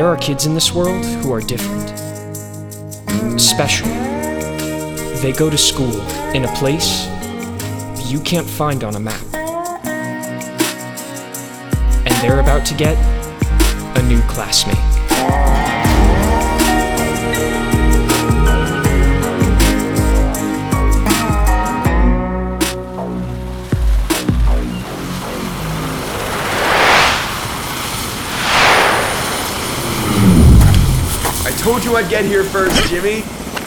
There are kids in this world who are different. Special. They go to school in a place you can't find on a map. And they're about to get a new classmate. Told you I'd get here first, Jimmy.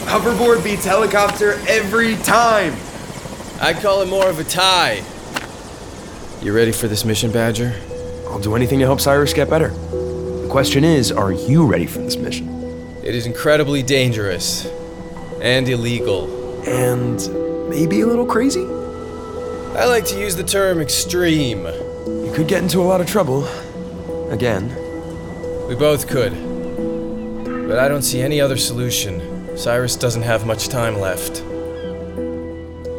Hoverboard beats helicopter every time. I'd call it more of a tie. You ready for this mission, Badger? I'll do anything to help Cyrus get better. The question is, are you ready for this mission? It is incredibly dangerous and illegal. And maybe a little crazy? I like to use the term extreme. You could get into a lot of trouble. Again. We both could. But I don't see any other solution. Cyrus doesn't have much time left.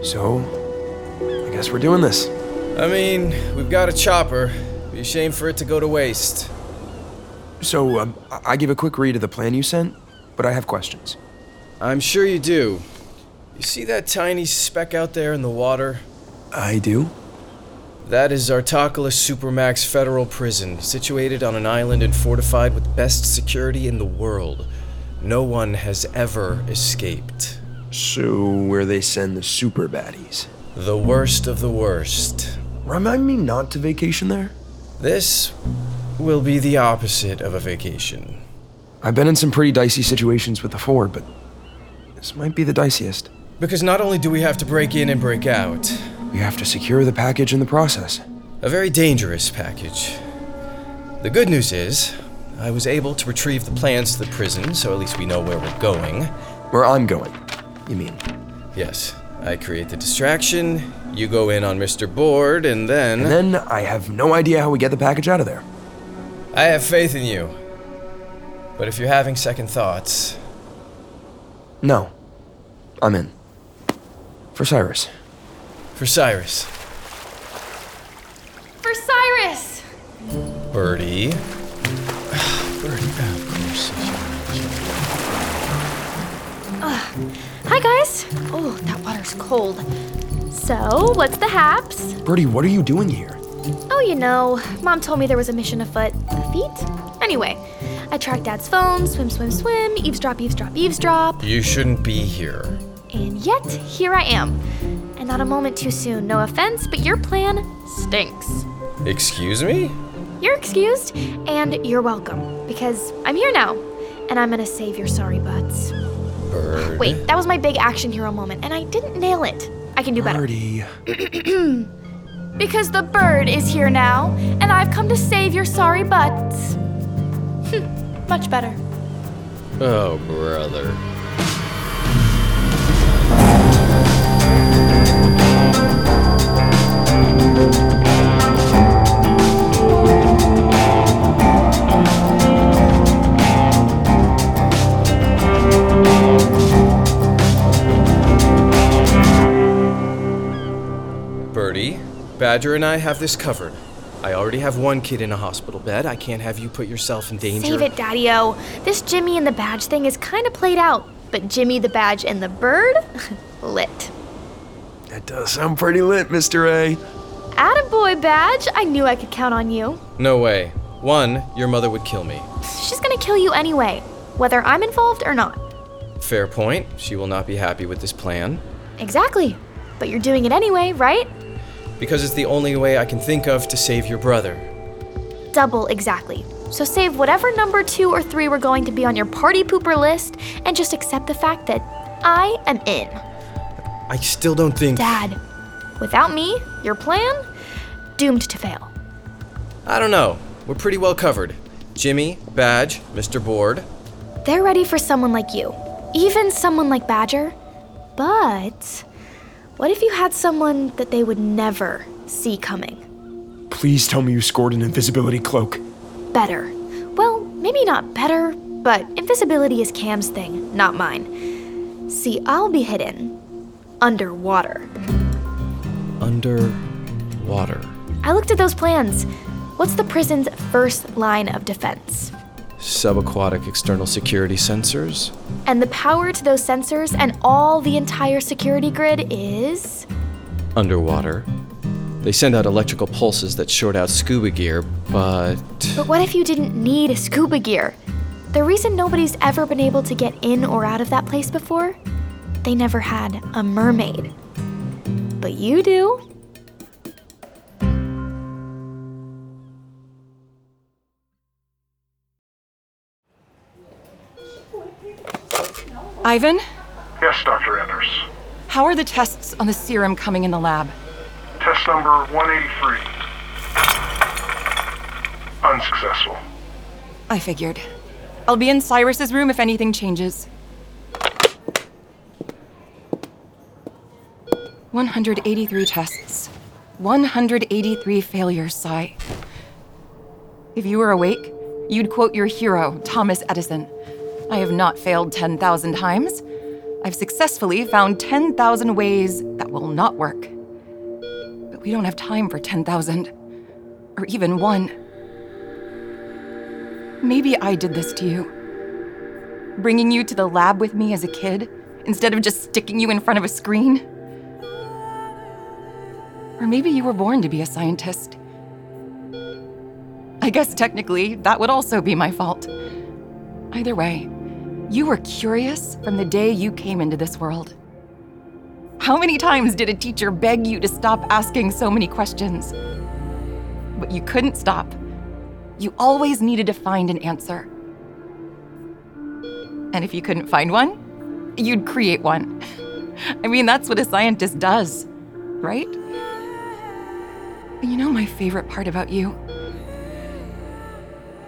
So, I guess we're doing this. I mean, we've got a chopper. Be a shame for it to go to waste. So, um, I I give a quick read of the plan you sent, but I have questions. I'm sure you do. You see that tiny speck out there in the water? I do? That is Artoculus Supermax Federal Prison, situated on an island and fortified with best security in the world. No one has ever escaped. So, where they send the super baddies. The worst of the worst. Remind me not to vacation there? This will be the opposite of a vacation. I've been in some pretty dicey situations with the Ford, but this might be the diciest. Because not only do we have to break in and break out, We have to secure the package in the process. a very dangerous package. The good news is, I was able to retrieve the plans to the prison, so at least we know where we're going. Where I'm going, you mean? Yes, I create the distraction, you go in on Mr. Board, and then. And then I have no idea how we get the package out of there. I have faith in you. But if you're having second thoughts, No. I'm in. For Cyrus. For Cyrus, For Cyrus! Birdie. Birdie, oh, of course. Hi, guys. Oh, that water's cold. So, what's the haps? Birdie, what are you doing here? Oh, you know, Mom told me there was a mission afoot. Feet? Anyway, I tracked Dad's phone, swim, swim, swim, eavesdrop, eavesdrop, eavesdrop, You shouldn't be here. and yet here I am. And not a moment too soon, no offense, but your plan stinks. Excuse me? You're excused, and you're welcome, because I'm here now, and I'm gonna save your sorry butts. Bird. Wait, that was my big action hero moment, and I didn't nail it. I can do better. Birdie. Because the bird is here now, and I've come to save your sorry butts. Much better. Oh, brother. Badger and I have this covered. I already have one kid in a hospital bed. I can't have you put yourself in danger. Save it, Daddy O. This Jimmy and the badge thing is kind of played out, but Jimmy the badge and the bird? Lit. That does sound pretty lit, Mr. A. Attaboy, badge. I knew I could count on you. No way. One, your mother would kill me. She's gonna kill you anyway, whether I'm involved or not. Fair point. She will not be happy with this plan. Exactly. But you're doing it anyway, right? Because it's the only way I can think of to save your brother. Double exactly. So save whatever number two or three we're going to be on your party pooper list and just accept the fact that I am in. I still don't think. Dad, without me, your plan, doomed to fail. I don't know. We're pretty well covered. Jimmy, Badge, Mr. Board. They're ready for someone like you, even someone like Badger. But what if you had someone that they would never see coming? Please tell me you scored an invisibility cloak. Better. Well, maybe not better, but invisibility is Cam's thing, not mine. See, I'll be hidden underwater. Underwater. I looked at those plans. What's the prison's first line of defense? subaquatic external security sensors. And the power to those sensors and all the entire security grid is. Underwater. They send out electrical pulses that short out scuba gear, but. But what if you didn't need a scuba gear? The reason nobody's ever been able to get in or out of that place before? They never had a mermaid. But you do. Ivan, Yes, Dr. Anders. how are the tests on the serum coming in the lab? Test number 183. Unsuccessful. I figured. I'll be in Cyrus's room if anything changes. 183 tests. 183 failures, Cy. If you were awake, you'd quote your hero, Thomas Edison. I have not failed 10,000 times. I've successfully found 10,000 ways that will not work. But we don't have time for 10,000. Or even one. Maybe I did this to you. Bringing you to the lab with me as a kid, instead of just sticking you in front of a screen. Or maybe you were born to be a scientist. I guess technically, that would also be my fault. Either way, you were curious from the day you came into this world. How many times did a teacher beg you to stop asking so many questions? But you couldn't stop. You always needed to find an answer. And if you couldn't find one, you'd create one. I mean, that's what a scientist does, right? You know my favorite part about you?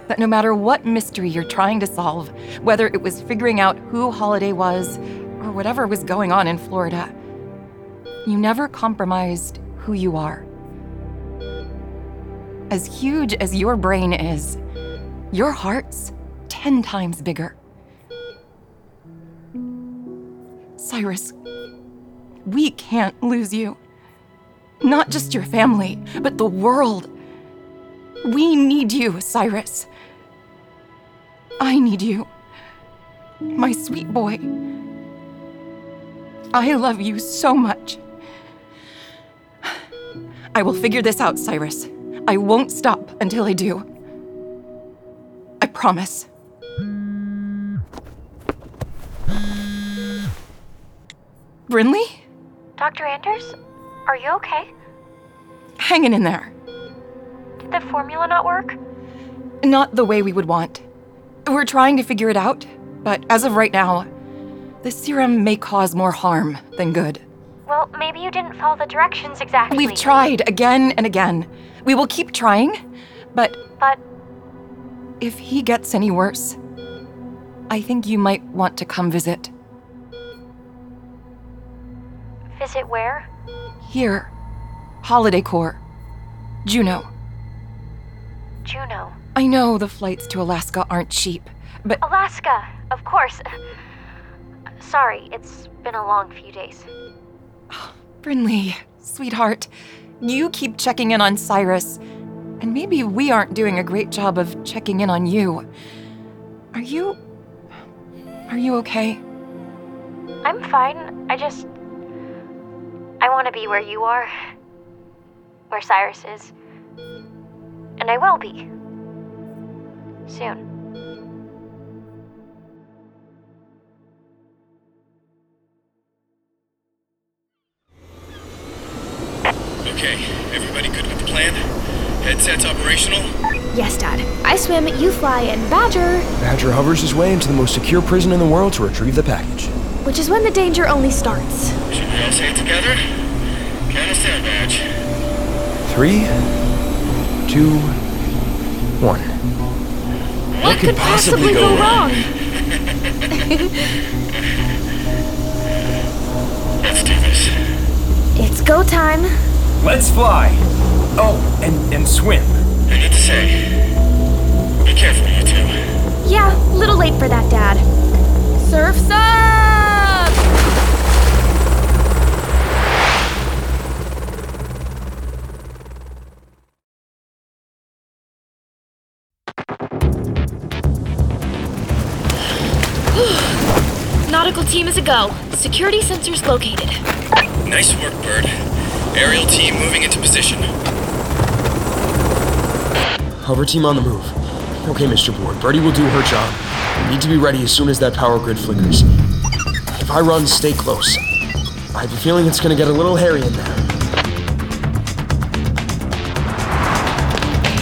That no matter what mystery you're trying to solve, whether it was figuring out who Holiday was or whatever was going on in Florida, you never compromised who you are. As huge as your brain is, your heart's 10 times bigger. Cyrus, we can't lose you. Not just your family, but the world. We need you, Cyrus. I need you. My sweet boy. I love you so much. I will figure this out, Cyrus. I won't stop until I do. I promise. Brinley? Dr. Anders, are you okay? Hanging in there. Did the formula not work? Not the way we would want. We're trying to figure it out, but as of right now, the serum may cause more harm than good. Well, maybe you didn't follow the directions exactly. We've tried again and again. We will keep trying, but But if he gets any worse, I think you might want to come visit. visit where? Here. Holiday Corps. Juneau. Juneau. I know the flights to Alaska aren't cheap, but Alaska, of course. Sorry, it's been a long few days. Brinley, sweetheart, you keep checking in on Cyrus, and maybe we aren't doing a great job of checking in on you. Are you. Are you okay? I'm fine. I just. I want to be where you are. Where Cyrus is. And I will be. Soon. Okay, everybody good with the plan? Headsets operational? Yes, Dad. I swim, you fly, and Badger, Badger hovers his way into the most secure prison in the world to retrieve the package. Which is when the danger only starts. Should we all say it together? Count us down, Badge. Three, two, one. What could possibly go wrong? Let's do this. It's go time. Let's fly. Oh, and, and swim. I need to say, be careful, you two. Yeah, little late for that, Dad. Surf's up! Team is a go. Security sensors located. Nice work, Bird. Aerial team moving into position. Hover team on the move. Okay, Mr. Board, Birdie will do her job. We need to be ready as soon as that power grid flickers. If I run, stay close. I have a feeling it's gonna get a little hairy in there.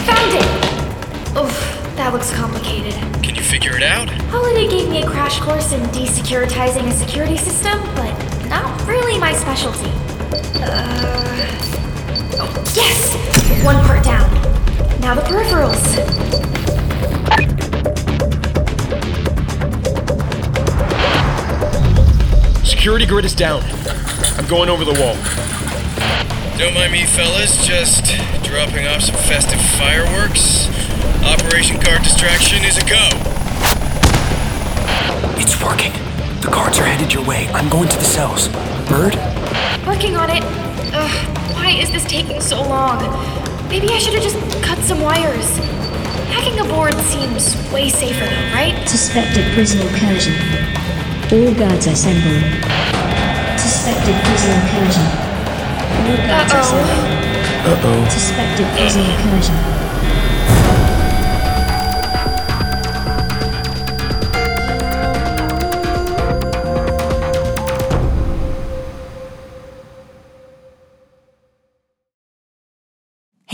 Found it! Oof, that looks complicated. Can you figure it out? Holiday gave me a crash course in desecuritizing a security system, but not really my specialty. Uh, oh, yes! One part down. Now the peripherals. Security grid is down. I'm going over the wall. Don't mind me, fellas. Just dropping off some festive fireworks. Operation Card Distraction is a go. It's working. The guards are headed your way. I'm going to the cells. Bird? Working on it. Ugh, why is this taking so long? Maybe I should have just cut some wires. Hacking a board seems way safer though, right? Suspected prison incursion. All guards assemble. Suspected prison incursion. All guards assemble. Uh-oh. Suspected prison incursion.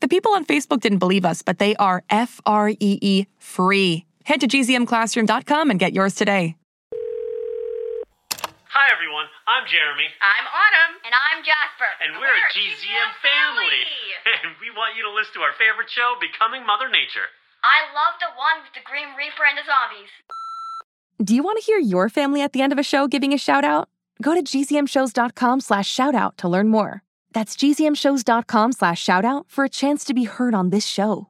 The people on Facebook didn't believe us, but they are F R E E free. Head to gzmclassroom.com and get yours today. Hi everyone, I'm Jeremy, I'm Autumn. And I'm Jasper. and we're, a GZM family. and we want you to listen to our favorite show, Becoming Mother Nature. I love the one with the Green Reaper and the zombies. Do you want to hear your family at the end of a show giving a shout out? Go to gzmshows.com slash shout out to learn more. That's gzmshows.com slash shout out for a chance to be heard on this show.